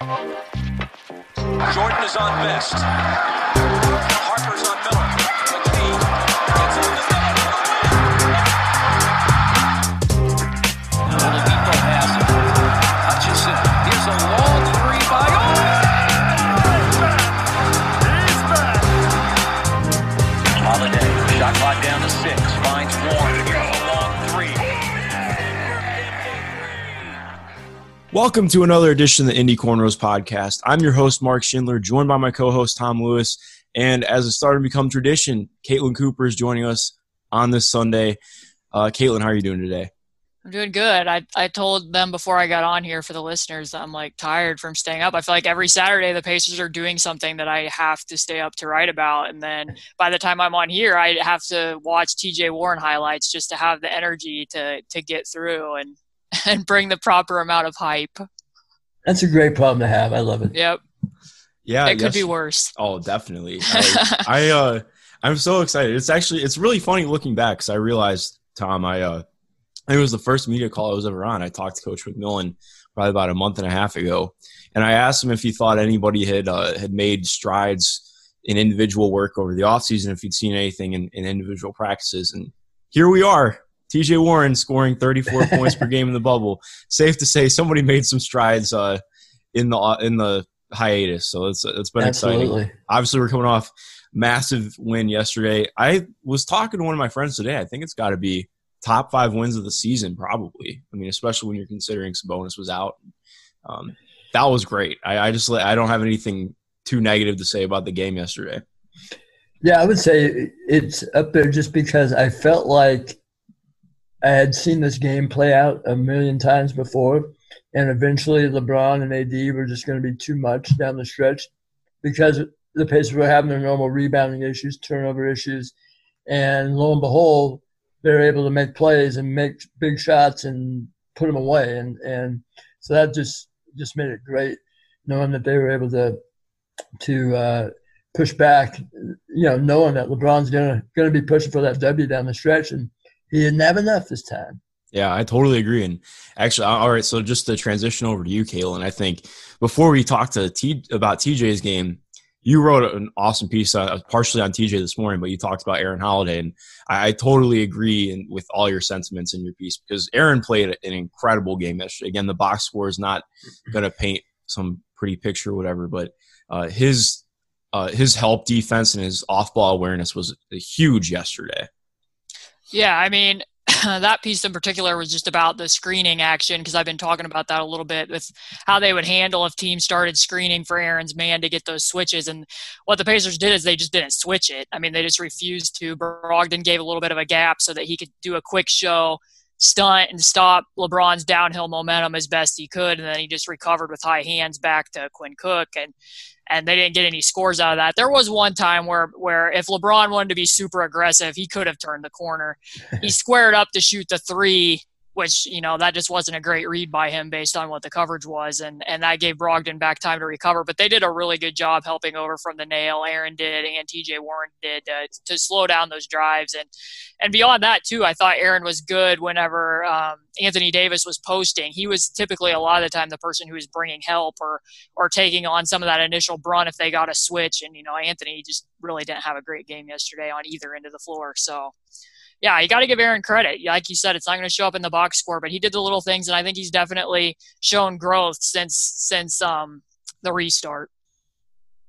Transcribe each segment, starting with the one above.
Jordan is on best. Harper's on Welcome to another edition of the Indy Cornrows podcast. I'm your host, Mark Schindler, joined by my co host, Tom Lewis. And as it started to become tradition, Caitlin Cooper is joining us on this Sunday. Uh, Caitlin, how are you doing today? I'm doing good. I, I told them before I got on here for the listeners I'm like tired from staying up. I feel like every Saturday the Pacers are doing something that I have to stay up to write about. And then by the time I'm on here, I have to watch TJ Warren highlights just to have the energy to, to get through and, and bring the proper amount of hype. That's a great problem to have. I love it. Yep. Yeah, it could be worse. Oh, definitely. I, I uh, I'm so excited. It's actually it's really funny looking back because I realized, Tom, I uh, it was the first media call I was ever on. I talked to Coach McMillan probably about a month and a half ago, and I asked him if he thought anybody had uh, had made strides in individual work over the offseason, if he'd seen anything in, in individual practices, and here we are. TJ Warren scoring 34 points per game in the bubble. Safe to say, somebody made some strides uh, in the in the hiatus. So it's it's been exciting obviously we're coming off massive win yesterday. I was talking to one of my friends today. I think it's got to be top five wins of the season, probably. I mean, especially when you're considering Sabonis was out. Um, that was great. I, I just I don't have anything too negative to say about the game yesterday. Yeah, I would say it's up there just because I felt like I had seen this game play out a million times before, and eventually LeBron and AD were just going to be too much down the stretch because the Pacers were having their normal rebounding issues, turnover issues, and lo and behold, they're able to make plays and make big shots and put them away, and and so that just just made it great knowing that they were able to to uh, push back, you know, knowing that LeBron's gonna gonna be pushing for that W down the stretch, and he didn't have enough this time. Yeah, I totally agree. And actually, all right. So just to transition over to you, Caitlin, I think before we talk to T about TJ's game, you wrote an awesome piece, uh, partially on TJ this morning, but you talked about Aaron Holiday, and I, I totally agree in, with all your sentiments in your piece because Aaron played an incredible game. Again, the box score is not going to paint some pretty picture, or whatever, but uh, his uh, his help defense and his off ball awareness was huge yesterday. Yeah, I mean, that piece in particular was just about the screening action because I've been talking about that a little bit with how they would handle if teams started screening for Aaron's man to get those switches. And what the Pacers did is they just didn't switch it. I mean, they just refused to. Brogdon gave a little bit of a gap so that he could do a quick show, stunt, and stop LeBron's downhill momentum as best he could. And then he just recovered with high hands back to Quinn Cook. And and they didn't get any scores out of that. There was one time where where if LeBron wanted to be super aggressive, he could have turned the corner. he squared up to shoot the three, which you know that just wasn't a great read by him based on what the coverage was, and and that gave Brogdon back time to recover. But they did a really good job helping over from the nail. Aaron did, and T.J. Warren did uh, to slow down those drives, and and beyond that too, I thought Aaron was good whenever um, Anthony Davis was posting. He was typically a lot of the time the person who was bringing help or or taking on some of that initial brunt if they got a switch. And you know, Anthony just really didn't have a great game yesterday on either end of the floor. So, yeah, you got to give Aaron credit. Like you said, it's not going to show up in the box score, but he did the little things, and I think he's definitely shown growth since since um, the restart.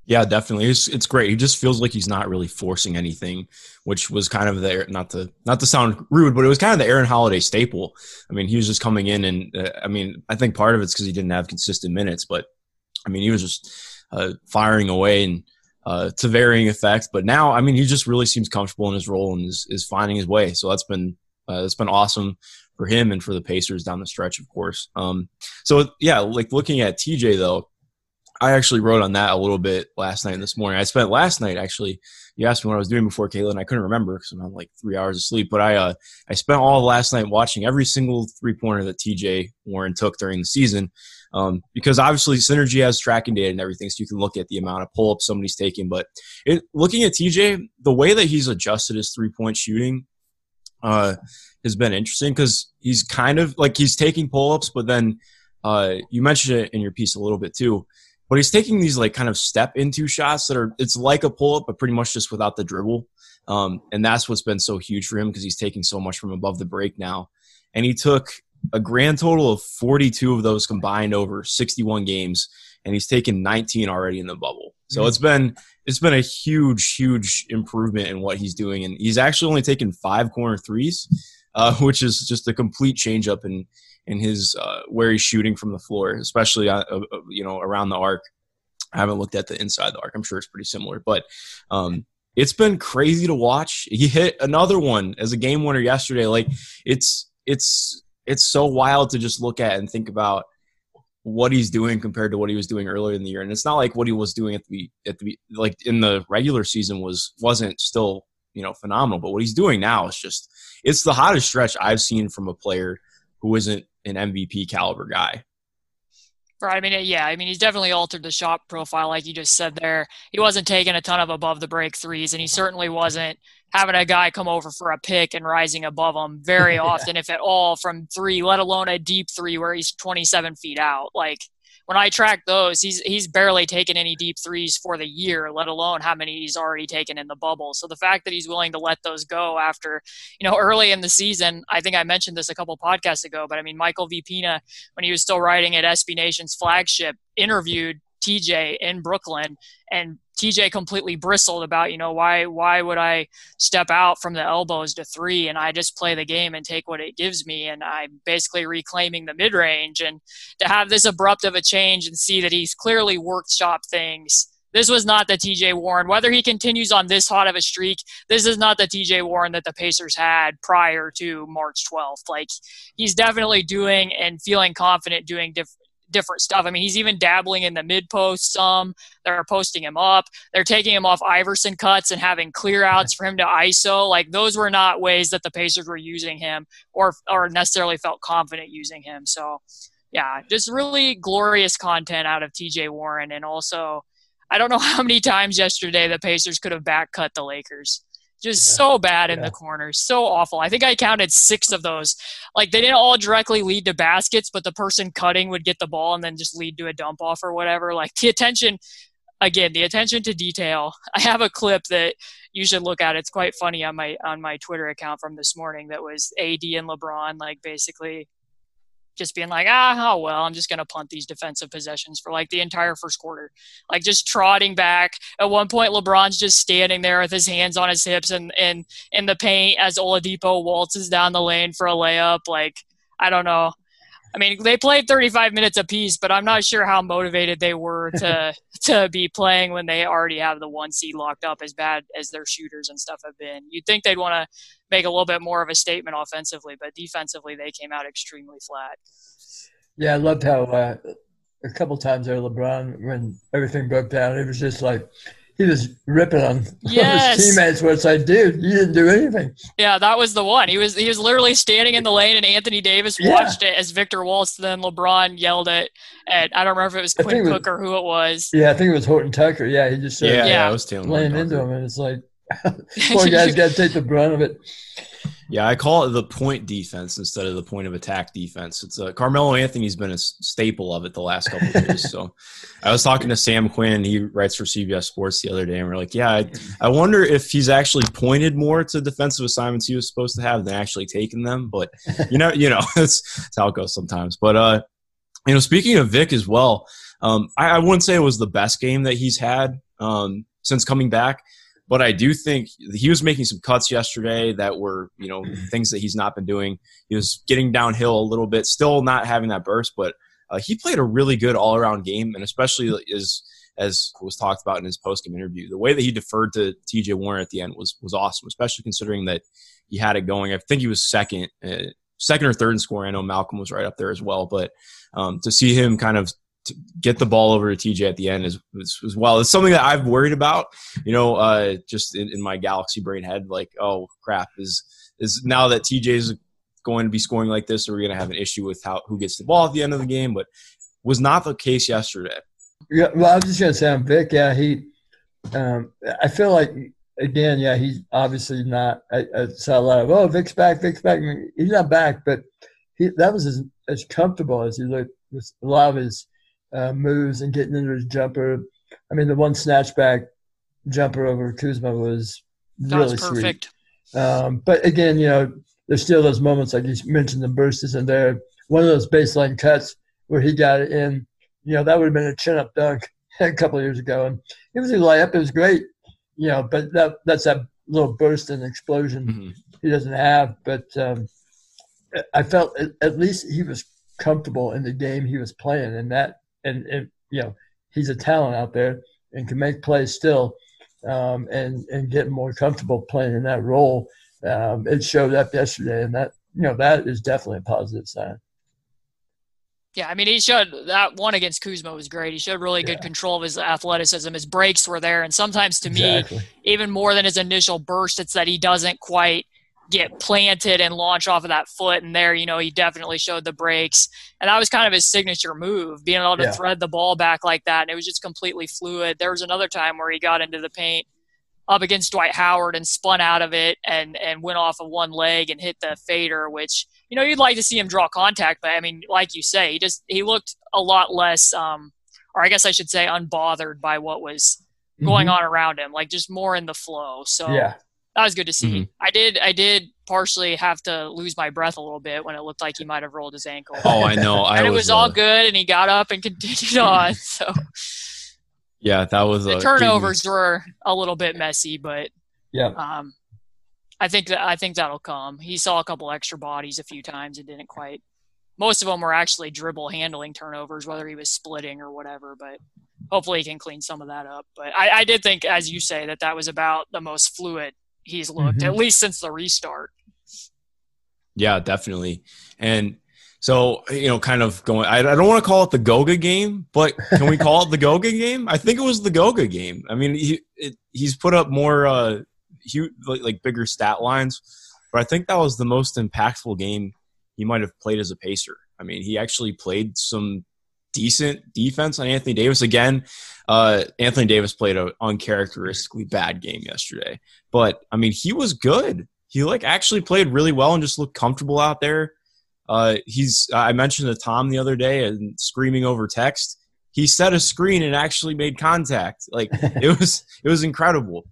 Yeah, definitely. It's it's great. He just feels like he's not really forcing anything, which was kind of the not to not to sound rude, but it was kind of the Aaron Holiday staple. I mean, he was just coming in, and uh, I mean, I think part of it's because he didn't have consistent minutes, but I mean, he was just uh, firing away and uh, to varying effects. But now, I mean, he just really seems comfortable in his role and is is finding his way. So that's been uh, that's been awesome for him and for the Pacers down the stretch, of course. Um, so yeah, like looking at TJ though. I actually wrote on that a little bit last night and this morning. I spent last night actually. You asked me what I was doing before Kayla, and I couldn't remember because I'm on like three hours of sleep. But I uh, I spent all last night watching every single three pointer that TJ Warren took during the season, um, because obviously Synergy has tracking data and everything, so you can look at the amount of pull ups somebody's taking. But it, looking at TJ, the way that he's adjusted his three point shooting, uh, has been interesting because he's kind of like he's taking pull ups, but then uh, you mentioned it in your piece a little bit too, but he's taking these like kind of step into shots that are it's like a pull up, but pretty much just without the dribble. Um, and that's what's been so huge for him because he's taking so much from above the break now. And he took a grand total of 42 of those combined over 61 games, and he's taken 19 already in the bubble. So mm-hmm. it's been it's been a huge, huge improvement in what he's doing, and he's actually only taken five corner threes, uh, which is just a complete change up in in his uh, where he's shooting from the floor, especially uh, uh, you know around the arc. I haven't looked at the inside the arc. I'm sure it's pretty similar, but um, it's been crazy to watch. He hit another one as a game winner yesterday. Like it's it's it's so wild to just look at and think about what he's doing compared to what he was doing earlier in the year. And it's not like what he was doing at the at the like in the regular season was wasn't still you know phenomenal, but what he's doing now is just it's the hottest stretch I've seen from a player who isn't an MVP caliber guy. Right. I mean, yeah. I mean, he's definitely altered the shot profile, like you just said there. He wasn't taking a ton of above the break threes, and he certainly wasn't having a guy come over for a pick and rising above him very often, if at all, from three, let alone a deep three where he's 27 feet out. Like, when I track those, he's he's barely taken any deep threes for the year, let alone how many he's already taken in the bubble. So the fact that he's willing to let those go after, you know, early in the season, I think I mentioned this a couple podcasts ago, but I mean Michael V. Pina, when he was still writing at SB Nation's flagship, interviewed TJ in Brooklyn and TJ completely bristled about, you know, why why would I step out from the elbows to three and I just play the game and take what it gives me and I'm basically reclaiming the mid range and to have this abrupt of a change and see that he's clearly workshop things. This was not the TJ Warren. Whether he continues on this hot of a streak, this is not the TJ Warren that the Pacers had prior to March 12th. Like he's definitely doing and feeling confident doing diff- different stuff. I mean, he's even dabbling in the mid post some. They're posting him up. They're taking him off Iverson cuts and having clear outs for him to ISO. Like those were not ways that the Pacers were using him or or necessarily felt confident using him. So yeah, just really glorious content out of TJ Warren and also I don't know how many times yesterday the Pacers could have back cut the Lakers just so bad in yeah. the corners, so awful. I think I counted six of those. Like they didn't all directly lead to baskets, but the person cutting would get the ball and then just lead to a dump off or whatever. Like the attention, again, the attention to detail. I have a clip that you should look at. It's quite funny on my on my Twitter account from this morning. That was AD and LeBron, like basically just being like, ah, oh well, I'm just gonna punt these defensive possessions for like the entire first quarter, like just trotting back. At one point, LeBron's just standing there with his hands on his hips and in in the paint as Oladipo waltzes down the lane for a layup. Like I don't know. I mean, they played 35 minutes apiece, but I'm not sure how motivated they were to to be playing when they already have the one seed locked up as bad as their shooters and stuff have been. You'd think they'd want to make a little bit more of a statement offensively, but defensively they came out extremely flat. Yeah, I loved how uh, a couple times there, LeBron, when everything broke down, it was just like he was ripping on yes. his teammates where it's like, dude, you didn't do anything. Yeah, that was the one. He was he was literally standing in the lane and Anthony Davis watched it as Victor Waltz then LeBron yelled at at I don't remember if it was Quinn Cook or who it was. Yeah, I think it was Horton Tucker. Yeah, he just yeah, yeah, I was laying into him and it's like poor guy's got to take the brunt of it. Yeah, I call it the point defense instead of the point of attack defense. It's uh, Carmelo Anthony's been a staple of it the last couple of years. so I was talking to Sam Quinn. He writes for CBS Sports the other day, and we're like, yeah, I, I wonder if he's actually pointed more to defensive assignments he was supposed to have than actually taking them. But you know, you know, that's, that's how it goes sometimes. But uh, you know, speaking of Vic as well, um, I, I wouldn't say it was the best game that he's had um, since coming back. But I do think he was making some cuts yesterday that were, you know, mm-hmm. things that he's not been doing. He was getting downhill a little bit, still not having that burst, but uh, he played a really good all around game, and especially as as was talked about in his post game interview, the way that he deferred to T.J. Warren at the end was was awesome, especially considering that he had it going. I think he was second, uh, second or third in scoring. I know Malcolm was right up there as well, but um, to see him kind of to get the ball over to TJ at the end as, as, well. It's something that I've worried about, you know, uh, just in, in, my galaxy brain head, like, oh crap, is is now that TJ is going to be scoring like this, are we going to have an issue with how who gets the ball at the end of the game? But was not the case yesterday. Yeah, well, I was just going to say on Vic, yeah, he, um, I feel like again, yeah, he's obviously not. I, I saw a lot of oh, Vic's back, Vic's back. I mean, he's not back, but he that was as as comfortable as he looked with a lot of his uh, moves and getting into his jumper. I mean, the one snatchback jumper over Kuzma was really perfect. sweet. Um, but again, you know, there's still those moments like you mentioned, the burst isn't there. One of those baseline cuts where he got it in, you know, that would have been a chin up dunk a couple of years ago, and it was a layup. It was great, you know, but that that's that little burst and explosion Mm-hmm. he doesn't have. But um, I felt at, at least he was comfortable in the game he was playing, and that and, and you know he's a talent out there and can make plays still, um, and and get more comfortable playing in that role. Um, it showed up yesterday, and that you know that is definitely a positive sign. Yeah, I mean, he showed that one against Kuzma was great. He showed really good control of his athleticism. His breaks were there, and sometimes to me, even more than his initial burst, it's that he doesn't quite get planted and launch off of that foot. And there, you know, he definitely showed the breaks, and that was kind of his signature move, being able to Yeah. thread the ball back like that. And it was just completely fluid. There was another time where he got into the paint up against Dwight Howard and spun out of it and and went off of one leg and hit the fader, which you know you'd like to see him draw contact, but I mean, like you say, he just he looked a lot less, um, or I guess I should say, unbothered by what was going on around him, like just more in the flow. So Mm-hmm. Yeah, that was good to see. Mhm. I did I did partially have to lose my breath a little bit when it looked like he might have rolled his ankle. Oh, I know. I and it was, all uh, good, and he got up and continued on. So Yeah, that was the turnovers were a little bit messy, but yeah, um, I think that I think that'll come. He saw a couple extra bodies a few times and didn't quite. Most of them were actually dribble handling turnovers, whether he was splitting or whatever. But hopefully he can clean some of that up. But I, I did think, as you say, that that was about the most fluid he's looked, Mhm. at least since the restart. Yeah, definitely. And so, you know, kind of going, I, I don't want to call it the Goga game, but can we call it the Goga game? I think it was the Goga game. I mean, he, it, he's put up more, uh, huge, like, like bigger stat lines, but I think that was the most impactful game he might have played as a Pacer. I mean, he actually played some decent defense on Anthony Davis. Again, uh, Anthony Davis played an uncharacteristically bad game yesterday, but I mean, he was good. He like actually played really well and just looked comfortable out there. Uh, he's I mentioned to Tom the other day and screaming over text. He set a screen and actually made contact. Like it was it was incredible.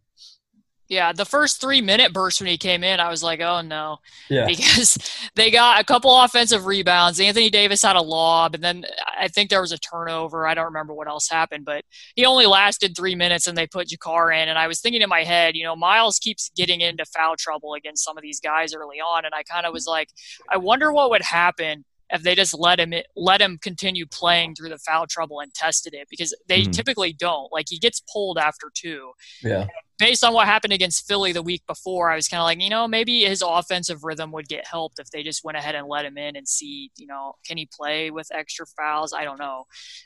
Yeah, the first three minute burst when he came in, I was like, oh no. yeah, because they got a couple offensive rebounds. Anthony Davis had a lob, and then I think there was a turnover. I don't remember what else happened, but he only lasted three minutes, and they put JaKarr in. And I was thinking in my head, you know, Miles keeps getting into foul trouble against some of these guys early on, and I kind of was like, I wonder what would happen if they just let him let him continue playing through the foul trouble and tested it because they Mhm. typically don't. Like he gets pulled after two yeah, based on what happened against Philly the week before, I was kind of like, you know, maybe his offensive rhythm would get helped if they just went ahead and let him in and see, you know, can he play with extra fouls? I don't know.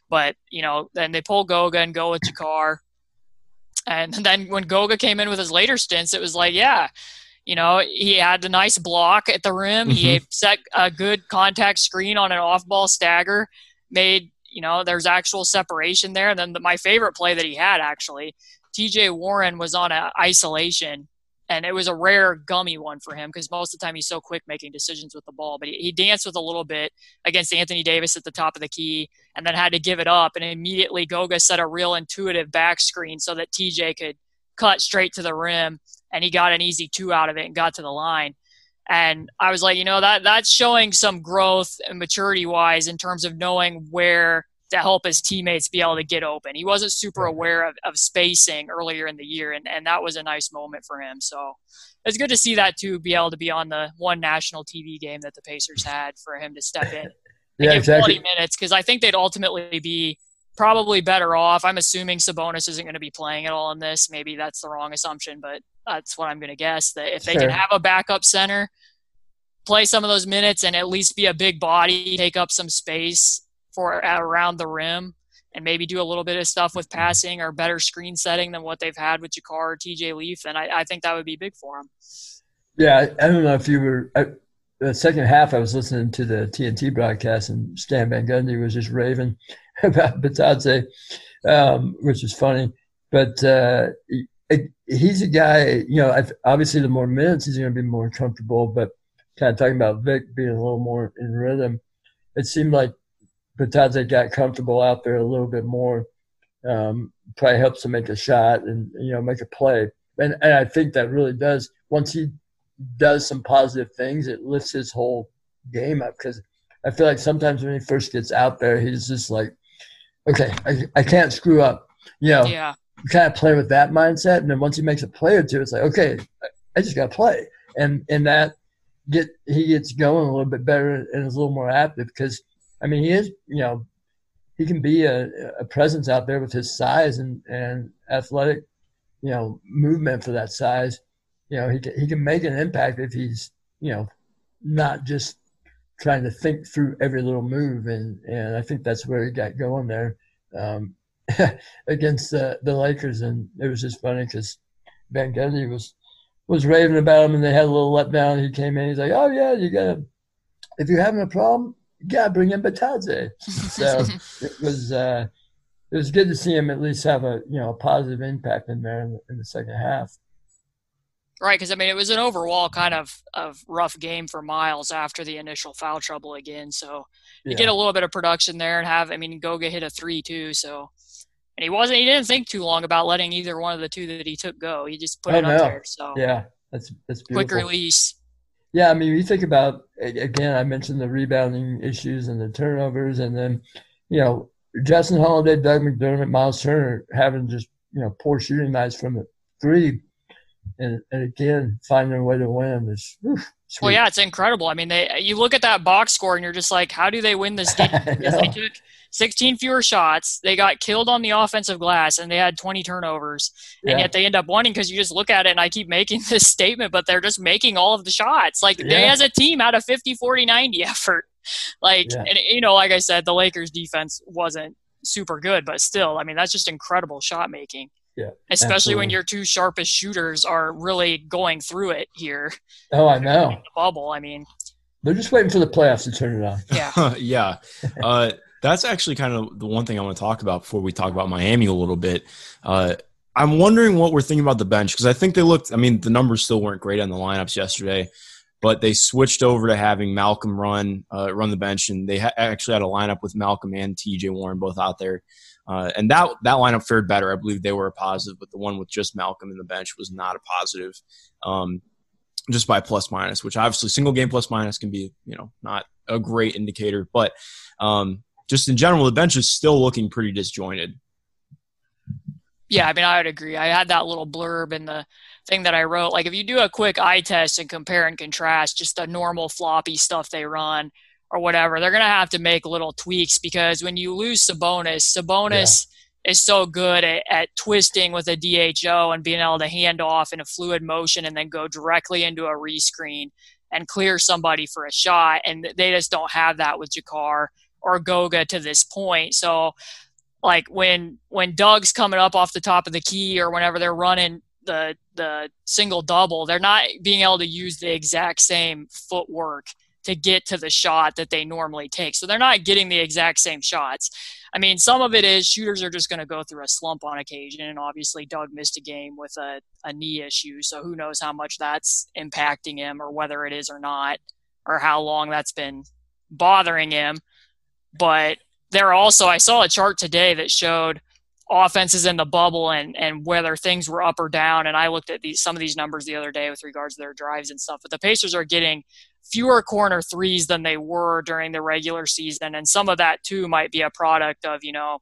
But, you know, then they pull Goga and go with JaKarr. And then when Goga came in with his later stints, it was like, yeah, you know, he had a nice block at the rim. He mm-hmm. set a good contact screen on an off ball stagger, made, you know, there's actual separation there. And then the, my favorite play that he had actually TJ Warren was on a isolation, and it was a rare gummy one for him because most of the time he's so quick making decisions with the ball. But he, he danced with a little bit against Anthony Davis at the top of the key, and then had to give it up. And immediately Goga set a real intuitive back screen so that TJ could cut straight to the rim, and he got an easy two out of it and got to the line. And I was like, you know, that that's showing some growth and maturity wise in terms of knowing where to help his teammates be able to get open. He wasn't super aware of, of spacing earlier in the year, and, and that was a nice moment for him. So it's good to see that too, be able to be on the one national TV game that the Pacers had for him to step in yeah, exactly. 20 minutes because I think they'd ultimately be probably better off. I'm assuming Sabonis isn't going to be playing at all in this. Maybe that's the wrong assumption, but that's what I'm going to guess. That if they Sure. can have a backup center, play some of those minutes, and at least be a big body, take up some space for around the rim, and maybe do a little bit of stuff with passing or better screen setting than what they've had with JaKarr or TJ Leaf, then I, I think that would be big for them. Yeah, I, don't know if you were. I, the second half, I was listening to the TNT broadcast, and Stan Van Gundy was just raving about Bitadze, um, which is funny. But uh, he, he's a guy, you know, obviously the more minutes, he's going to be more comfortable. But kind of talking about Vic being a little more in rhythm, it seemed like Bitadze got comfortable out there a little bit more. Um, probably helps to make a shot and you know make a play. And and I think that really does. Once he does some positive things, it lifts his whole game up. Because I feel like sometimes when he first gets out there, he's just like, okay, I, I can't screw up. You know, Yeah. you kind of play with that mindset, and then once he makes a play or two, it's like, okay, I- I just got to play, and and that get he gets going a little bit better and is a little more active because I mean he is you know he can be a, a presence out there with his size and and athletic you know movement for that size. You know he can, he can make an impact if he's you know not just trying to think through every little move and and I think that's where he got going there. Um, against the, the Lakers, and it was just funny because Van Gundy was was raving about him, and they had a little letdown. He came in, he's like, "Oh yeah, you gotta if you're having a problem, gotta bring in Bitadze." So it was uh, it was good to see him at least have a you know a positive impact in there in the, in the second half. Right, because I mean it was an overall kind of of rough game for Miles after the initial foul trouble again. So you Yeah. get a little bit of production there and have I mean Goga hit a three too, so and he wasn't he didn't think too long about letting either one of the two that he took go. He just put Oh, it up no. there. So yeah, that's that's beautiful. quick release. Yeah, I mean, you think about again. I mentioned the rebounding issues and the turnovers, and then you know Justin Holiday, Doug McDermott, Miles Turner having just you know poor shooting nights from the three, and, and again finding a way to win is whew, Well, yeah, it's incredible. I mean, they you look at that box score and you're just like, how do they win this game? Because they took 16 fewer shots, they got killed on the offensive glass, and they had 20 turnovers, and yet they end up winning because you just look at it. And I keep making this statement, but they're just making all of the shots. Like they, as a team, had a 50, 40, 90 effort. Like, Yeah. and you know, like I said, the Lakers defense wasn't super good, but still, I mean, that's just incredible shot making. Yeah, Especially when your two sharpest shooters are really going through it here Oh, I know. the bubble. I mean, They're just waiting for the playoffs to turn it on. yeah. yeah. Uh, that's actually kind of the one thing I want to talk about before we talk about Miami a little bit. Uh, I'm wondering what we're thinking about the bench because I think they looked. I mean, the numbers still weren't great on the lineups yesterday, but they switched over to having Malcolm run uh, run the bench, and they ha- actually had a lineup with Malcolm and T.J. Warren both out there, uh, and that that lineup fared better. I believe they were a positive, but the one with just Malcolm in the bench was not a positive. Um, just by plus minus, which obviously single game plus minus can be, you know, not a great indicator, but um, just in general, the bench is still looking pretty disjointed. Yeah, I mean, I would agree. I had that little blurb in the thing that I wrote. Like, if you do a quick eye test and compare and contrast just the normal floppy stuff they run or whatever, they're going to have to make little tweaks because when you lose Sabonis, Sabonis is so good at, at twisting with a DHO and being able to hand off in a fluid motion and then go directly into a rescreen and clear somebody for a shot. And they just don't have that with JaKarr or Goga to this point. So, like when when Doug's coming up off the top of the key or whenever they're running the the single double, they're not being able to use the exact same footwork to get to the shot that they normally take. So they're not getting the exact same shots. I mean, some of it is shooters are just going to go through a slump on occasion, and obviously Doug missed a game with a, a knee issue, so who knows how much that's impacting him or whether it is or not, or how long that's been bothering him. But there are also I saw a chart today that showed offenses in the bubble and and whether things were up or down. And I looked at these some of these numbers the other day with regards to their drives and stuff. But the Pacers are getting fewer corner threes than they were during the regular season, and some of that too might be a product of you know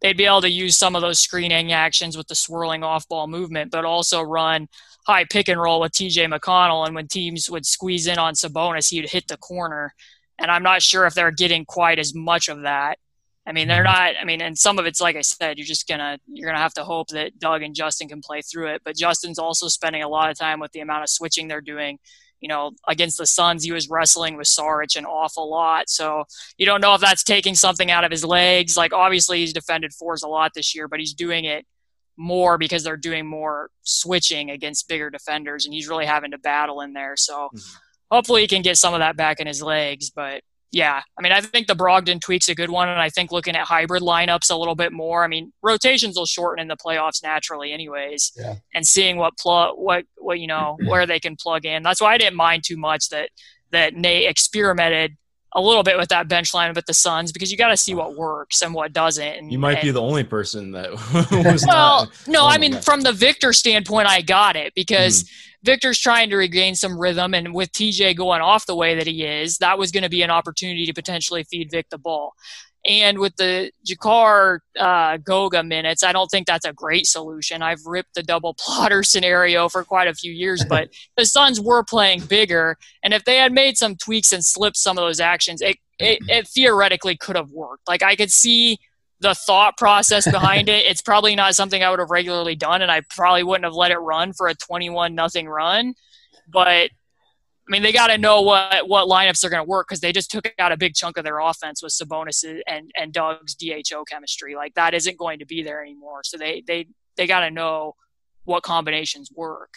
they'd be able to use some of those screening actions with the swirling off ball movement, but also run high pick and roll with TJ McConnell. And when teams would squeeze in on Sabonis, he'd hit the corner. And I'm not sure if they're getting quite as much of that. I mean, they're mm-hmm. not. I mean, and some of it's like I said, you're just gonna you're gonna have to hope that Doug and Justin can play through it. But Justin's also spending a lot of time with the amount of switching they're doing. You know, against the Suns, he was wrestling with Saric an awful lot. So you don't know if that's taking something out of his legs. Like obviously he's defended fours a lot this year, but he's doing it more because they're doing more switching against bigger defenders, and he's really having to battle in there. So mm-hmm. Hopefully he can get some of that back in his legs. But yeah, I mean, I think the Brogdon tweak's a good one, and I think looking at hybrid lineups a little bit more. I mean, rotations will shorten in the playoffs naturally, anyways, Yeah. and seeing what plug, what what you know, where they can plug in. That's why I didn't mind too much that that Nate experimented a little bit with that bench line with the Suns because you got to see what works and what doesn't. And, You might and, be the only person that was well, not. no, oh I mean God. from the Victor standpoint, I got it because Mm-hmm. Victor's trying to regain some rhythm, and with TJ going off the way that he is, that was going to be an opportunity to potentially feed Vic the ball. And with the JaKarr uh, Goga minutes, I don't think that's a great solution. I've ripped the double plotter scenario for quite a few years, but the Suns were playing bigger, and if they had made some tweaks and slipped some of those actions, it, it, it theoretically could have worked. Like I could see the thought process behind it. It's probably not something I would have regularly done, and I probably wouldn't have let it run for a twenty-one nothing run. But I mean, they got to know what what lineups are going to work because they just took out a big chunk of their offense with Sabonis and and Doug's DHO chemistry. Like that isn't going to be there anymore. So they they they got to know what combinations work.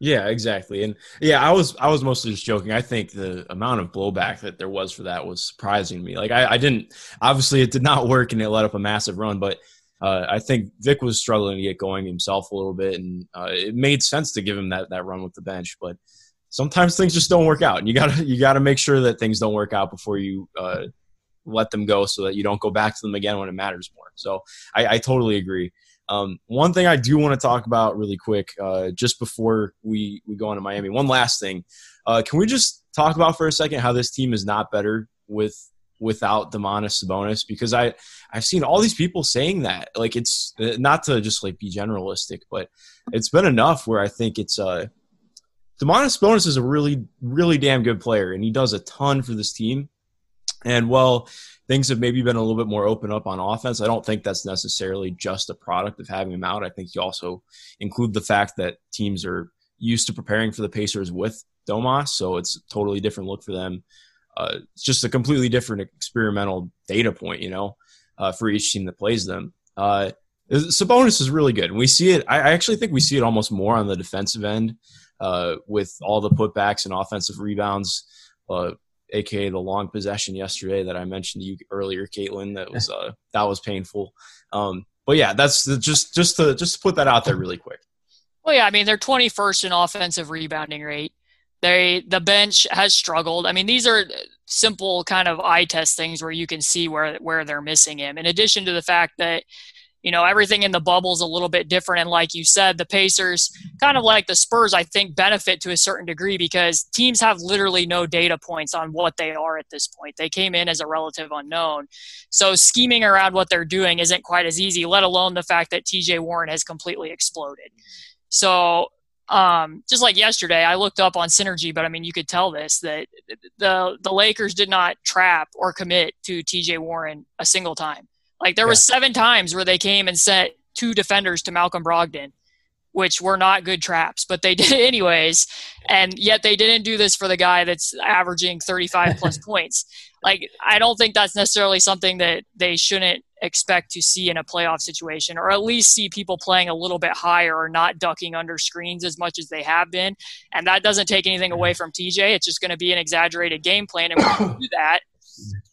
Yeah, exactly. And yeah, I was I was mostly just joking. I think the amount of blowback that there was for that was surprising me. Like I, I didn't obviously it did not work and it led up a massive run, but uh, I think Vic was struggling to get going himself a little bit, and uh, it made sense to give him that that run with the bench. But sometimes things just don't work out, and you gotta you gotta make sure that things don't work out before you uh, let them go, so that you don't go back to them again when it matters more. So I, I totally agree. Um, one thing I do want to talk about really quick, uh, just before we, we go on to Miami, one last thing. Uh, can we just talk about for a second how this team is not better with without Domantas Sabonis? Because I I've seen all these people saying that. Like it's not to just like be generalistic, but it's been enough where I think it's uh Domantas Bonus is a really really damn good player, and he does a ton for this team. And while things have maybe been a little bit more open up on offense. I don't think that's necessarily just a product of having him out. I think you also include the fact that teams are used to preparing for the Pacers with Domas, so it's a totally different look for them. Uh, it's just a completely different experimental data point, you know, uh, for each team that plays them. Uh, Sabonis is really good, and we see it. I, I actually think we see it almost more on the defensive end uh, with all the putbacks and offensive rebounds. Uh, aka the long possession yesterday that I mentioned to you earlier, Caitlin. That was uh, that was painful. Um, but yeah, that's the, just just to just to put that out there really quick. Well, yeah, I mean they're 21st in offensive rebounding rate. They the bench has struggled. I mean these are simple kind of eye test things where you can see where where they're missing him. In addition to the fact that you know everything in the bubble is a little bit different, and like you said, the Pacers, kind of like the Spurs, I think benefit to a certain degree because teams have literally no data points on what they are at this point. They came in as a relative unknown, so scheming around what they're doing isn't quite as easy. Let alone the fact that T.J. Warren has completely exploded. So um, just like yesterday, I looked up on Synergy, but I mean, you could tell this that the the Lakers did not trap or commit to T.J. Warren a single time. Like there was seven times where they came and set two defenders to Malcolm Brogdon, which were not good traps, but they did it anyways. And yet they didn't do this for the guy that's averaging 35 plus points. Like I don't think that's necessarily something that they shouldn't expect to see in a playoff situation, or at least see people playing a little bit higher or not ducking under screens as much as they have been. And that doesn't take anything away from TJ. It's just going to be an exaggerated game plan, and when you do that,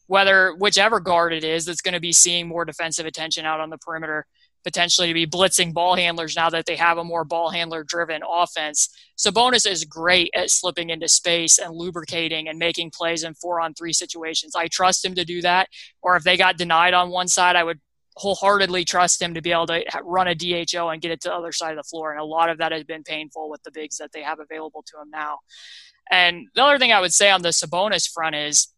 whether whichever guard it is that's going to be seeing more defensive attention out on the perimeter, potentially to be blitzing ball handlers now that they have a more ball handler driven offense. Sabonis is great at slipping into space and lubricating and making plays in four on three situations. I trust him to do that. Or if they got denied on one side, I would wholeheartedly trust him to be able to run a DHO and get it to the other side of the floor. And a lot of that has been painful with the bigs that they have available to him now. And the other thing I would say on the Sabonis front is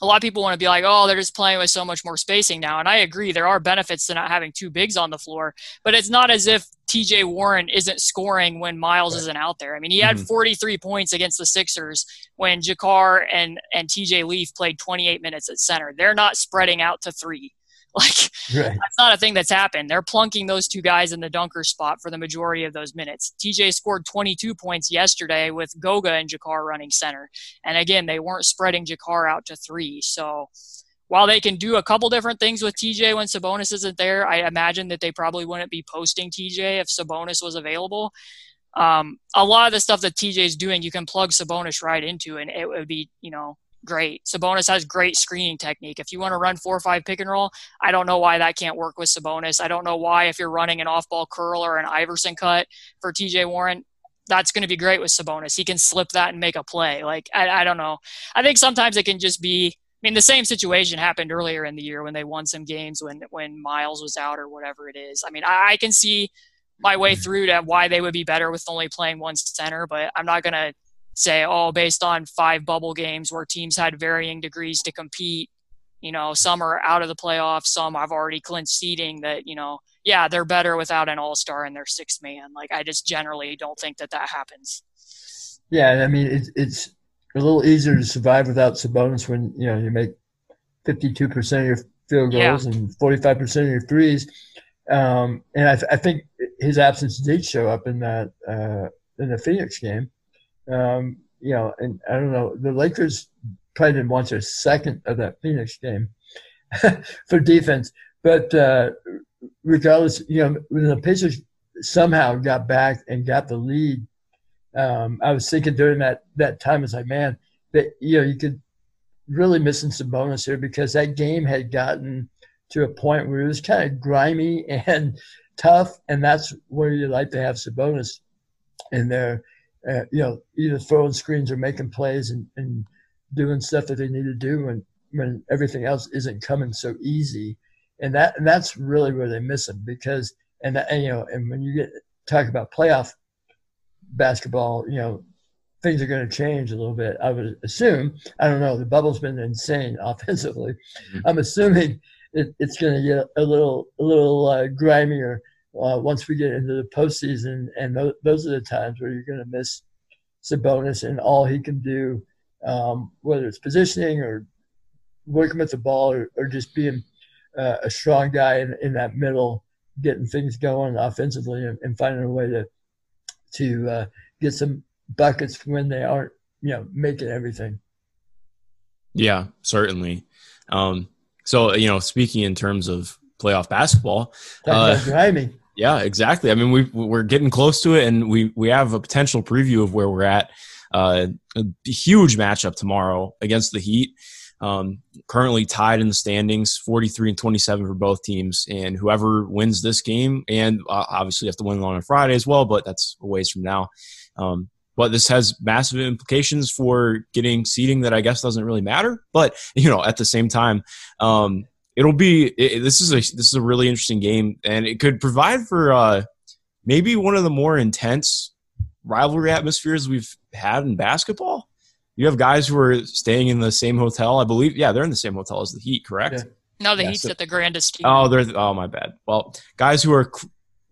a lot of people want to be like, oh, they're just playing with so much more spacing now. And I agree, there are benefits to not having two bigs on the floor, but it's not as if TJ Warren isn't scoring when Miles right. isn't out there. I mean, he had mm-hmm. 43 points against the Sixers when JaKarr and, and TJ Leaf played 28 minutes at center. They're not spreading out to three. Like right. that's not a thing that's happened. They're plunking those two guys in the dunker spot for the majority of those minutes. TJ scored 22 points yesterday with Goga and JaKarr running center, and again they weren't spreading JaKarr out to three. So while they can do a couple different things with TJ when Sabonis isn't there, I imagine that they probably wouldn't be posting TJ if Sabonis was available. Um, a lot of the stuff that TJ is doing, you can plug Sabonis right into, and it would be you know great. Sabonis has great screening technique. If you want to run four or five pick and roll, I don't know why that can't work with Sabonis. I don't know why if you're running an off ball curl or an Iverson cut for TJ Warren, that's going to be great with Sabonis. He can slip that and make a play. Like I, I don't know. I think sometimes it can just be I mean, the same situation happened earlier in the year when they won some games when when Miles was out or whatever it is. I mean, I, I can see my way mm-hmm. through to why they would be better with only playing one center, but I'm not going to say, oh, based on five bubble games where teams had varying degrees to compete, you know, some are out of the playoffs, some I've already clinched seeding that, you know, yeah, they're better without an all star and their sixth man. Like, I just generally don't think that that happens. Yeah, I mean, it's, it's a little easier to survive without Sabonis when, you know, you make 52% of your field goals yeah. and 45% of your threes. Um, and I, I, think his absence did show up in that uh, in the Phoenix game. Um, you know, and I don't know, the Lakers probably didn't want a second of that Phoenix game for defense. But uh, regardless, you know, when the Pacers somehow got back and got the lead, um, I was thinking during that that time, I was like, man, that you know, you could really missing some bonus here because that game had gotten to a point where it was kind of grimy and tough, and that's where you like to have Sabonis in there, uh, you know, either throwing screens or making plays and, and doing stuff that they need to do when when everything else isn't coming so easy, and that and that's really where they miss him because and, and you know and when you get talk about playoff basketball, you know, things are going to change a little bit. I would assume. I don't know. The bubble's been insane offensively. Mm-hmm. I'm assuming it, it's going to get a little a little uh, grimier uh, once we get into the postseason, and th- those are the times where you're going to miss Sabonis and all he can do, um, whether it's positioning or working with the ball or, or just being uh, a strong guy in, in that middle, getting things going offensively and, and finding a way to to uh, get some buckets when they aren't, you know, making everything. Yeah, certainly. Um, so, you know, speaking in terms of playoff basketball, uh, yeah, exactly. I mean, we we're getting close to it, and we we have a potential preview of where we're at. Uh, a huge matchup tomorrow against the Heat. Um, currently tied in the standings, 43 and 27 for both teams. And whoever wins this game, and uh, obviously have to win on Friday as well, but that's a ways from now. Um, but this has massive implications for getting seating that I guess doesn't really matter. But you know, at the same time, um, it'll be it, this is a this is a really interesting game, and it could provide for uh, maybe one of the more intense rivalry atmospheres we've had in basketball. You have guys who are staying in the same hotel, I believe. Yeah, they're in the same hotel as the Heat, correct? Yeah. No, the yeah, Heat's so, at the Gran Destino. Oh, they're oh my bad. Well, guys who are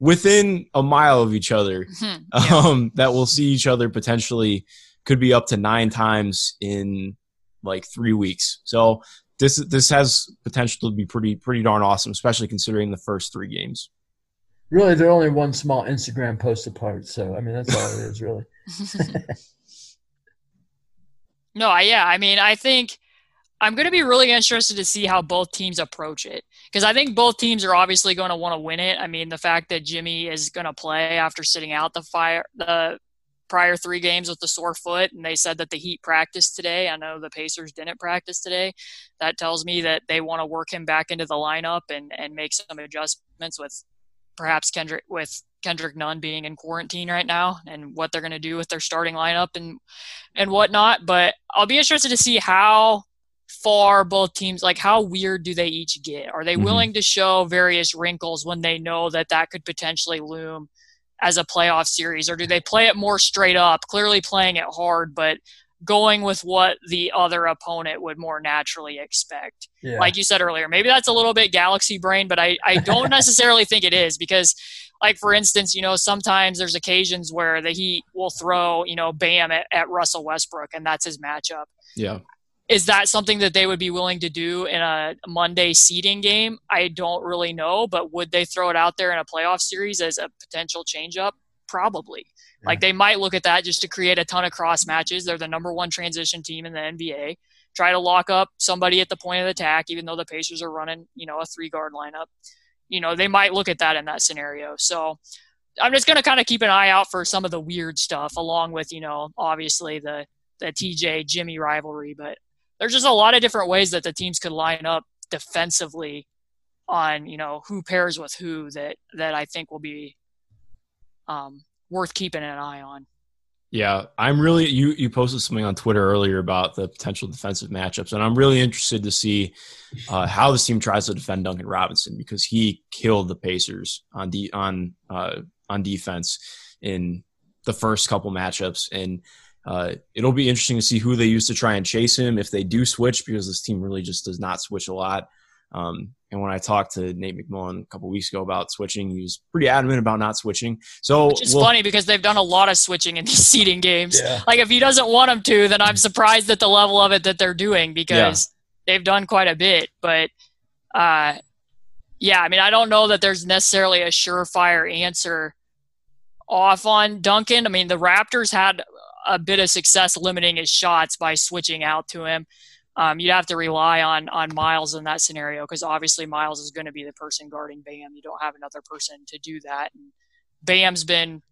within a mile of each other mm-hmm. yeah. um, that will see each other potentially could be up to nine times in like three weeks. So this this has potential to be pretty pretty darn awesome, especially considering the first three games. Really, they're only one small Instagram post apart. So I mean, that's all it is, really. no, I, yeah, I mean, I think I'm going to be really interested to see how both teams approach it because I think both teams are obviously going to want to win it. I mean, the fact that Jimmy is going to play after sitting out the fire the prior three games with the sore foot, and they said that the Heat practiced today. I know the Pacers didn't practice today. That tells me that they want to work him back into the lineup and and make some adjustments with perhaps Kendrick with Kendrick Nunn being in quarantine right now and what they're going to do with their starting lineup and and whatnot. But I'll be interested to see how far both teams like how weird do they each get are they mm-hmm. willing to show various wrinkles when they know that that could potentially loom as a playoff series or do they play it more straight up? Clearly playing it hard but going with what the other opponent would more naturally expect. Yeah. like you said earlier maybe that's a little bit galaxy brain but i, I don't necessarily think it is because like for instance you know sometimes there's occasions where the heat will throw you know bam at, at russell westbrook and that's his matchup. Yeah is that something that they would be willing to do in a Monday seeding game? I don't really know, but would they throw it out there in a playoff series as a potential changeup? Probably. Yeah. Like they might look at that just to create a ton of cross matches. They're the number one transition team in the NBA. Try to lock up somebody at the point of attack, even though the Pacers are running, you know, a three guard lineup. You know, they might look at that in that scenario. So I'm just going to kind of keep an eye out for some of the weird stuff, along with, you know, obviously the the TJ Jimmy rivalry. But there's just a lot of different ways that the teams could line up defensively on you know who pairs with who that that I think will be um, worth keeping an eye on. Yeah, I'm really you. You posted something on Twitter earlier about the potential defensive matchups, and I'm really interested to see uh, how this team tries to defend Duncan Robinson because he killed the Pacers on de- on uh, on defense in the first couple matchups, and uh, it'll be interesting to see who they use to try and chase him if they do switch because this team really just does not switch a lot. Um, and when I talked to Nate McMillan a couple weeks ago about switching, he was pretty adamant about not switching. So Which is we'll- funny because they've done a lot of switching in these seeding games. Yeah. Like if he doesn't want them to, then I'm surprised at the level of it that they're doing because they've done quite a bit. But uh, yeah, I mean, I don't know that there's necessarily a surefire answer off on Duncan. I mean, the Raptors had a bit of success limiting his shots by switching out to him. Um, you'd have to rely on on Miles in that scenario because obviously Miles is going to be the person guarding Bam. You don't have another person to do that. And Bam's been,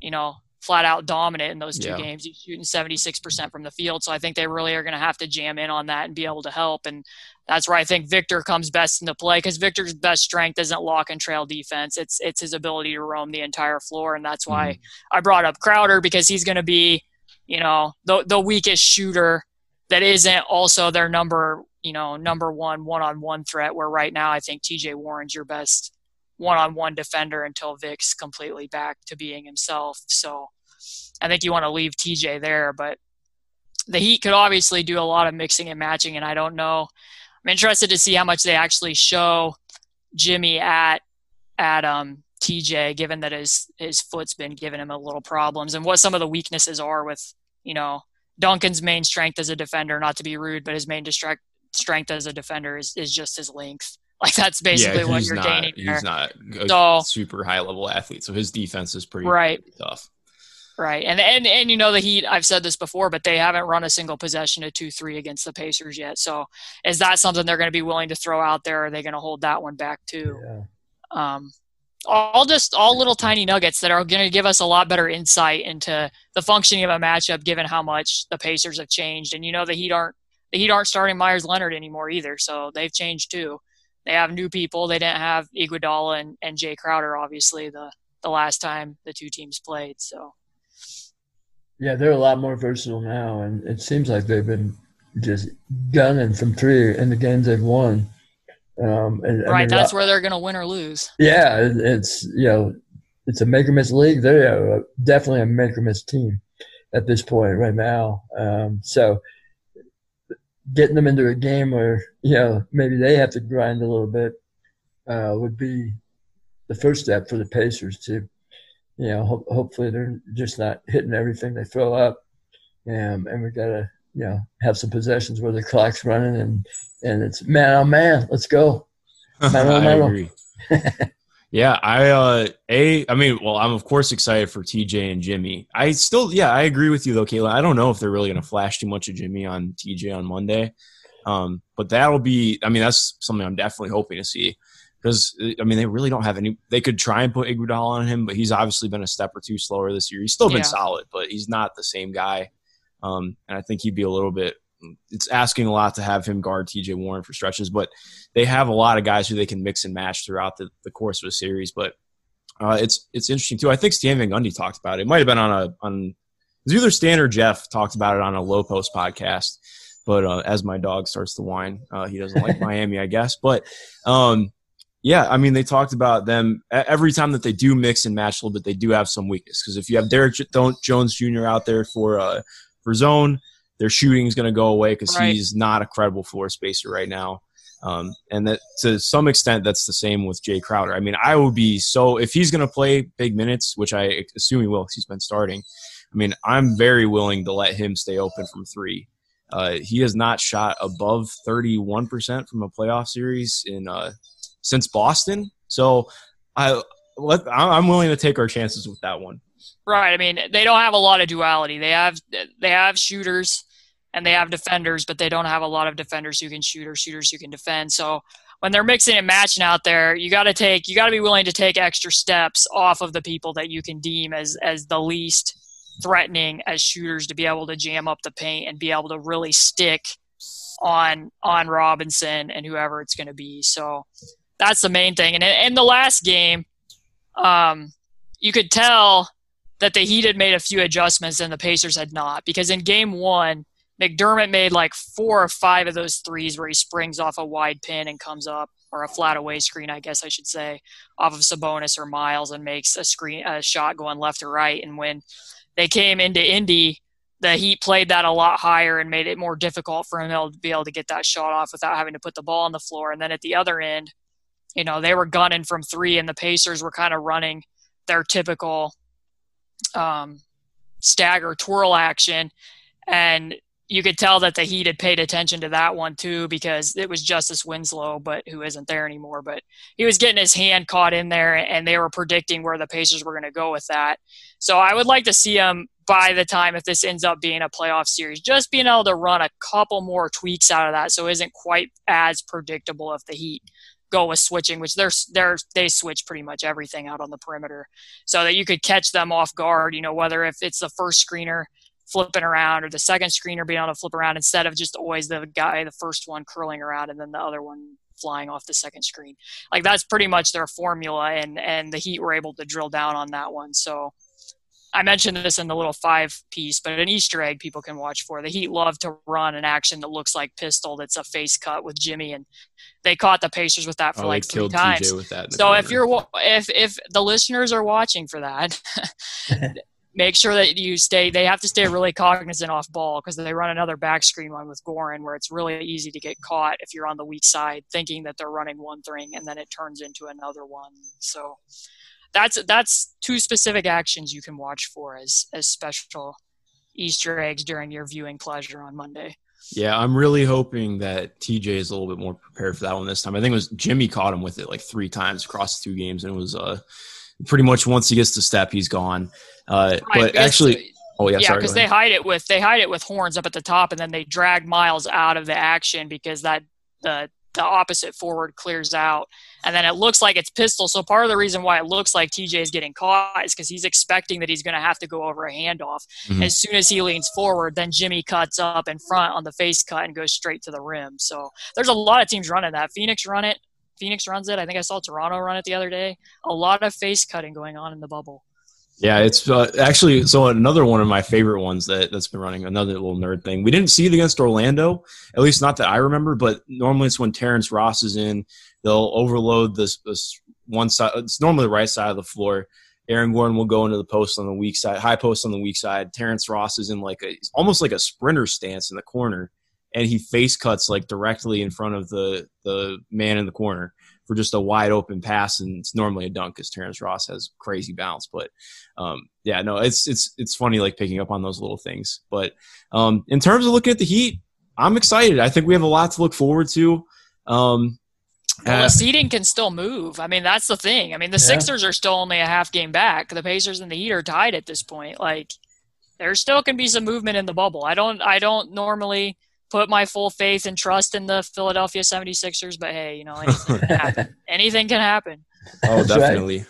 you know, flat out dominant in those two Yeah. games. He's shooting 76% from the field. So I think they really are going to have to jam in on that and be able to help. And that's where I think Victor comes best into play because Victor's best strength isn't lock and trail defense. It's it's his ability to roam the entire floor. And that's why I brought up Crowder because he's going to be, you know, the the weakest shooter that isn't also their number, you know, number one one on one threat. Where right now I think T.J. Warren's your best one on one defender until Vic's completely back to being himself. So I think you want to leave TJ there, but the Heat could obviously do a lot of mixing and matching, and I don't know. I'm interested to see how much they actually show Jimmy at at um, TJ, given that his his foot's been giving him a little problems, and what some of the weaknesses are with you know Duncan's main strength as a defender. Not to be rude, but his main distract strength as a defender is, is just his length. Like that's basically yeah, what you're not, gaining there. He's not a So- super high level athlete, so his defense is pretty, Right. pretty tough. Right. And, and and you know the Heat, I've said this before, but they haven't run a single possession of 2-3 against the Pacers yet. So is that something they're going to be willing to throw out there? Or are they going to hold that one back too? Yeah. Um, all just all little tiny nuggets that are going to give us a lot better insight into the functioning of a matchup, given how much the Pacers have changed. And you know the Heat aren't the Heat aren't starting Meyers Leonard anymore either, so they've changed too. They have new people. They didn't have Iguodala and, and Jae Crowder, obviously the the last time the two teams played. So Yeah, they're a lot more versatile now, and it seems like they've been just gunning from three in the games they've won. Um, and, I right, mean, that's uh, where they're going to win or lose. yeah, it- it's you know, it's a make or miss league. They're uh, definitely a make or miss team at this point right now. Um, so getting them into a game where you know maybe they have to grind a little bit uh, would be the first step for the Pacers to, you know, ho- hopefully they're just not hitting everything they throw up, um, and we gotta you know have some possessions where the clock's running and and it's man on man, let's go. Melo, I Melo. agree. yeah, I uh a I mean, well, I'm of course excited for TJ and Jimmy. I still yeah, I agree with you though, Kayla. I don't know if they're really gonna flash too much of Jimmy on TJ on Monday. Um, but that'll be I mean, that's something I'm definitely hoping to see. Because I mean, they really don't have any. They could try and put Iguodala on him, but he's obviously been a step or two slower this year. He's still been Yeah. solid, but he's not the same guy. Um, and I think he'd be a little bit. It's asking a lot to have him guard T.J. Warren for stretches, but they have a lot of guys who they can mix and match throughout the, the course of a series. But uh, it's it's interesting too. I think Stan Van Gundy talked about it. It might have been on a on it was either Stan or Jeff talked about it on a Lowe Post podcast. But uh, as my dog starts to whine, uh, he doesn't like Miami, I guess. But um, yeah, I mean, they talked about them every time that they do mix and match a little bit. They do have some weakness because if you have Derrick Jones Jr. out there for uh, for zone, their shooting is going to go away because Right. he's not a credible floor spacer right now. Um, and that to some extent, that's the same with Jae Crowder. I mean, I would be so if he's going to play big minutes, which I assume he will because he's been starting. I mean, I'm very willing to let him stay open from three. Uh, he has not shot above 31% from a playoff series in uh, since Boston. So I let, I'm willing to take our chances with that one. Right. I mean, they don't have a lot of duality. They have they have shooters and they have defenders, but they don't have a lot of defenders who can shoot or shooters who can defend. So when they're mixing and matching out there, you got to take you got to be willing to take extra steps off of the people that you can deem as as the least threatening as shooters to be able to jam up the paint and be able to really stick on on Robinson and whoever it's going to be. So that's the main thing. And in, in the last game, um, you could tell that the Heat had made a few adjustments and the Pacers had not. Because in game one, McDermott made like four or five of those threes where he springs off a wide pin and comes up, or a flat away screen, I guess I should say, off of Sabonis or Miles and makes a screen a shot going left or right. And when they came into Indy, the Heat played that a lot higher and made it more difficult for him to be able to get that shot off without having to put the ball on the floor. And then at the other end, you know, they were gunning from three, and the Pacers were kind of running their typical um, stagger twirl action. And you could tell that the Heat had paid attention to that one too because it was Justice Winslow, but who isn't there anymore. But he was getting his hand caught in there, and they were predicting where the Pacers were going to go with that. So I would like to see him by the time if this ends up being a playoff series, just being able to run a couple more tweaks out of that, so it isn't quite as predictable if the Heat go with switching, which they're they're they switch pretty much everything out on the perimeter, so that you could catch them off guard. You know, whether if it's the first screener flipping around or the second screener being able to flip around instead of just always the guy, the first one curling around and then the other one flying off the second screen. Like that's pretty much their formula, and and the Heat were able to drill down on that one. So I mentioned this in the little five piece, but an Easter egg people can watch for. The Heat love to run an action that looks like pistol. That's a face cut with Jimmy, and they caught the Pacers with that for Oh, like they three times. TJ with that. in the So if you're if if the listeners are watching for that, make sure that you stay. They have to stay really cognizant off ball because they run another back screen one with Goran where it's really easy to get caught if you're on the weak side, thinking that they're running one thing and then it turns into another one. So that's that's two specific actions you can watch for as as special Easter eggs during your viewing pleasure on Monday. Yeah, I'm really hoping that TJ is a little bit more prepared for that one this time. I think it was Jimmy caught him with it like three times across two games, and it was uh pretty much once he gets to step, he's gone. Uh, Right, but actually, oh yeah, yeah, because they hide it with they hide it with horns up at the top, and then they drag Miles out of the action because that the the opposite forward clears out, and then it looks like it's pistol. So part of the reason why it looks like TJ is getting caught is because he's expecting that he's going to have to go over a handoff. Mhm. As soon as he leans forward, then Jimmy cuts up in front on the face cut and goes straight to the rim. So there's a lot of teams running that. Phoenix run it. Phoenix runs it. I think I saw Toronto run it the other day. A lot of face cutting going on in the bubble. Yeah, it's uh, actually so another one of my favorite ones that that's been running. Another little nerd thing. We didn't see it against Orlando, at least not that I remember. But normally it's when Terrence Ross is in, they'll overload this this one side. It's normally the right side of the floor. Aaron Gordon will go into the post on the weak side, high post on the weak side. Terrence Ross is in like a almost like a sprinter stance in the corner, and he face cuts like directly in front of the the man in the corner for just a wide open pass, and it's normally a dunk because Terrence Ross has crazy bounce. But um, yeah, no, it's it's it's funny like picking up on those little things. But um, in terms of looking at the Heat, I'm excited. I think we have a lot to look forward to. Um, Well, uh, the seeding can still move. I mean, that's the thing. I mean, the Yeah. Sixers are still only a half game back. The Pacers and the Heat are tied at this point. Like, there still can be some movement in the bubble. I don't. I don't normally put my full faith and trust in the Philadelphia 76ers, but hey, you know, anything can happen. Anything can happen. oh, definitely.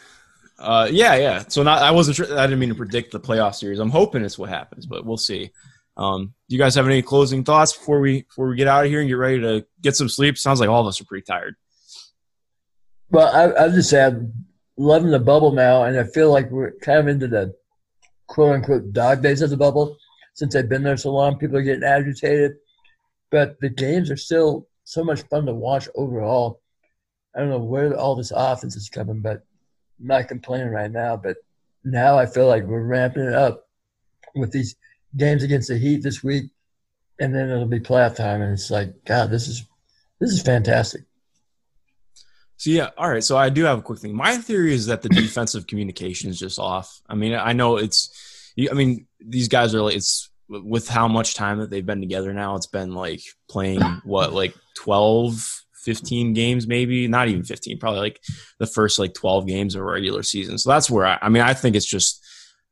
Uh, yeah, yeah. So not, I wasn't. Sure, I didn't mean to predict the playoff series. I'm hoping it's what happens, but we'll see. Um, do you guys have any closing thoughts before we before we get out of here and get ready to get some sleep? Sounds like all of us are pretty tired. Well, I, I just say I'm loving the bubble now, and I feel like we're kind of into the quote unquote dog days of the bubble. Since I've been there so long, people are getting agitated, but the games are still so much fun to watch overall. I don't know where all this offense is coming, but I'm not complaining right now. But now I feel like we're ramping it up with these games against the Heat this week, and then it'll be playoff time, and it's like, God, this is this is fantastic. So yeah, all right. So I do have a quick thing. My theory is that the defensive communication is just off. I mean, I know it's. I mean, these guys are like it's with how much time that they've been together now. It's been like playing what like 12, 15 games, maybe not even fifteen. Probably like the first like twelve games of a regular season. So that's where I. I mean, I think it's just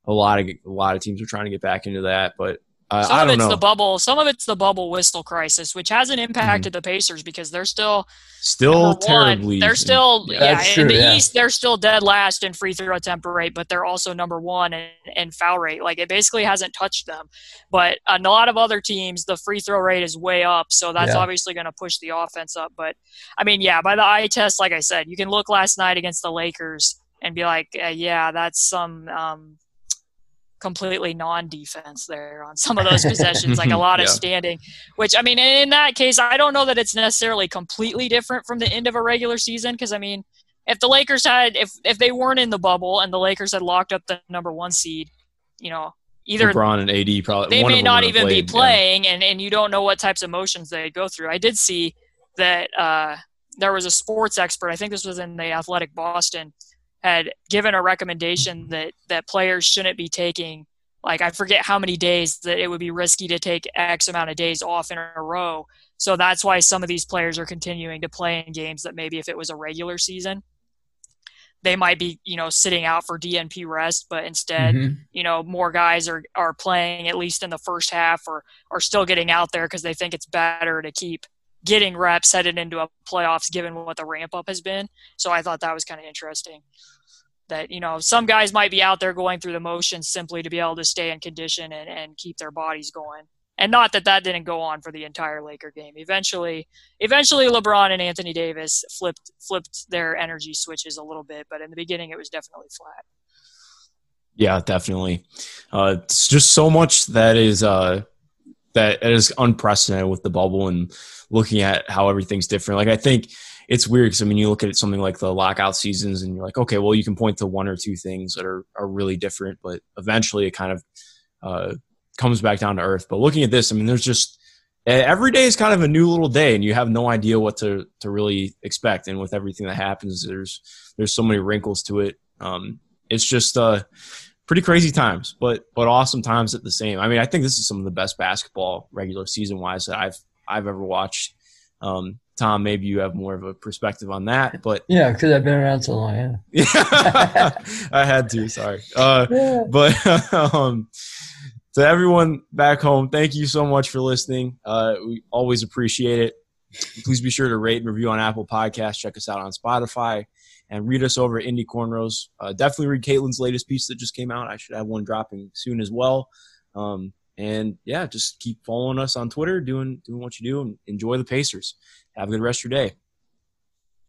a lot of a lot of teams are trying to get back into that, but uh, Some I of it's know. the bubble. Some of it's the bubble whistle crisis, which hasn't Mm-hmm. impacted the Pacers because they're still Still one, terribly. They're still Yeah. yeah, in the yeah. East. They're still dead last in free throw attempt rate, but they're also number one in, in foul rate. Like it basically hasn't touched them. But a lot of other teams, the free throw rate is way up, so that's Yeah. obviously going to push the offense up. But I mean, yeah, by the eye test, like I said, you can look last night against the Lakers and be like, uh, yeah, that's some. Um, completely non-defense there on some of those possessions, like a lot Yeah. of standing. Which I mean, in that case, I don't know that it's necessarily completely different from the end of a regular season because I mean, if the Lakers had if if they weren't in the bubble and the Lakers had locked up the number one seed, you know, either LeBron and AD probably they may not even played, be yeah. playing and, and you don't know what types of emotions they go through i did see that uh, there was a sports expert i think this was in the athletic boston had given a recommendation that that players shouldn't be taking like i forget how many days that it would be risky to take x amount of days off in a row so that's why some of these players are continuing to play in games that maybe if it was a regular season they might be you know sitting out for dnp rest but instead Mhm. you know more guys are are playing at least in the first half or are still getting out there because they think it's better to keep getting reps headed into a playoffs given what the ramp up has been. So i thought that was kind of interesting that you know some guys might be out there going through the motions simply to be able to stay in condition and, and keep their bodies going. And not that that didn't go on for the entire laker game. Eventually eventually lebron and anthony davis flipped flipped their energy switches a little bit but in the beginning it was definitely flat. Yeah, definitely. Uh, it's just so much that is uh, that is unprecedented with the bubble and looking at how everything's different. Like I think it's weird because I mean you look at something like the lockout seasons and you're like, okay, well you can point to one or two things that are are really different, but eventually it kind of uh, comes back down to earth. But looking at this, I mean, there's just every day is kind of a new little day, and you have no idea what to to really expect. And with everything that happens, there's there's so many wrinkles to it. Um, it's just uh, pretty crazy times, but but awesome times at the same. I mean, I think this is some of the best basketball regular season wise that I've I've ever watched. Um, Tom, maybe you have more of a perspective on that, but Yeah, because I've been around so long. Yeah. I had to. Sorry. Uh, Yeah. but um, to everyone back home, thank you so much for listening. Uh, we always appreciate it. Please be sure to rate and review on Apple Podcasts. Check us out on Spotify and read us over at Indy Cornrows. Uh, definitely read Caitlin's latest piece that just came out. I should have one dropping soon as well. Um, and yeah, just keep following us on Twitter, doing doing what you do, and enjoy the Pacers. Have a good rest of your day.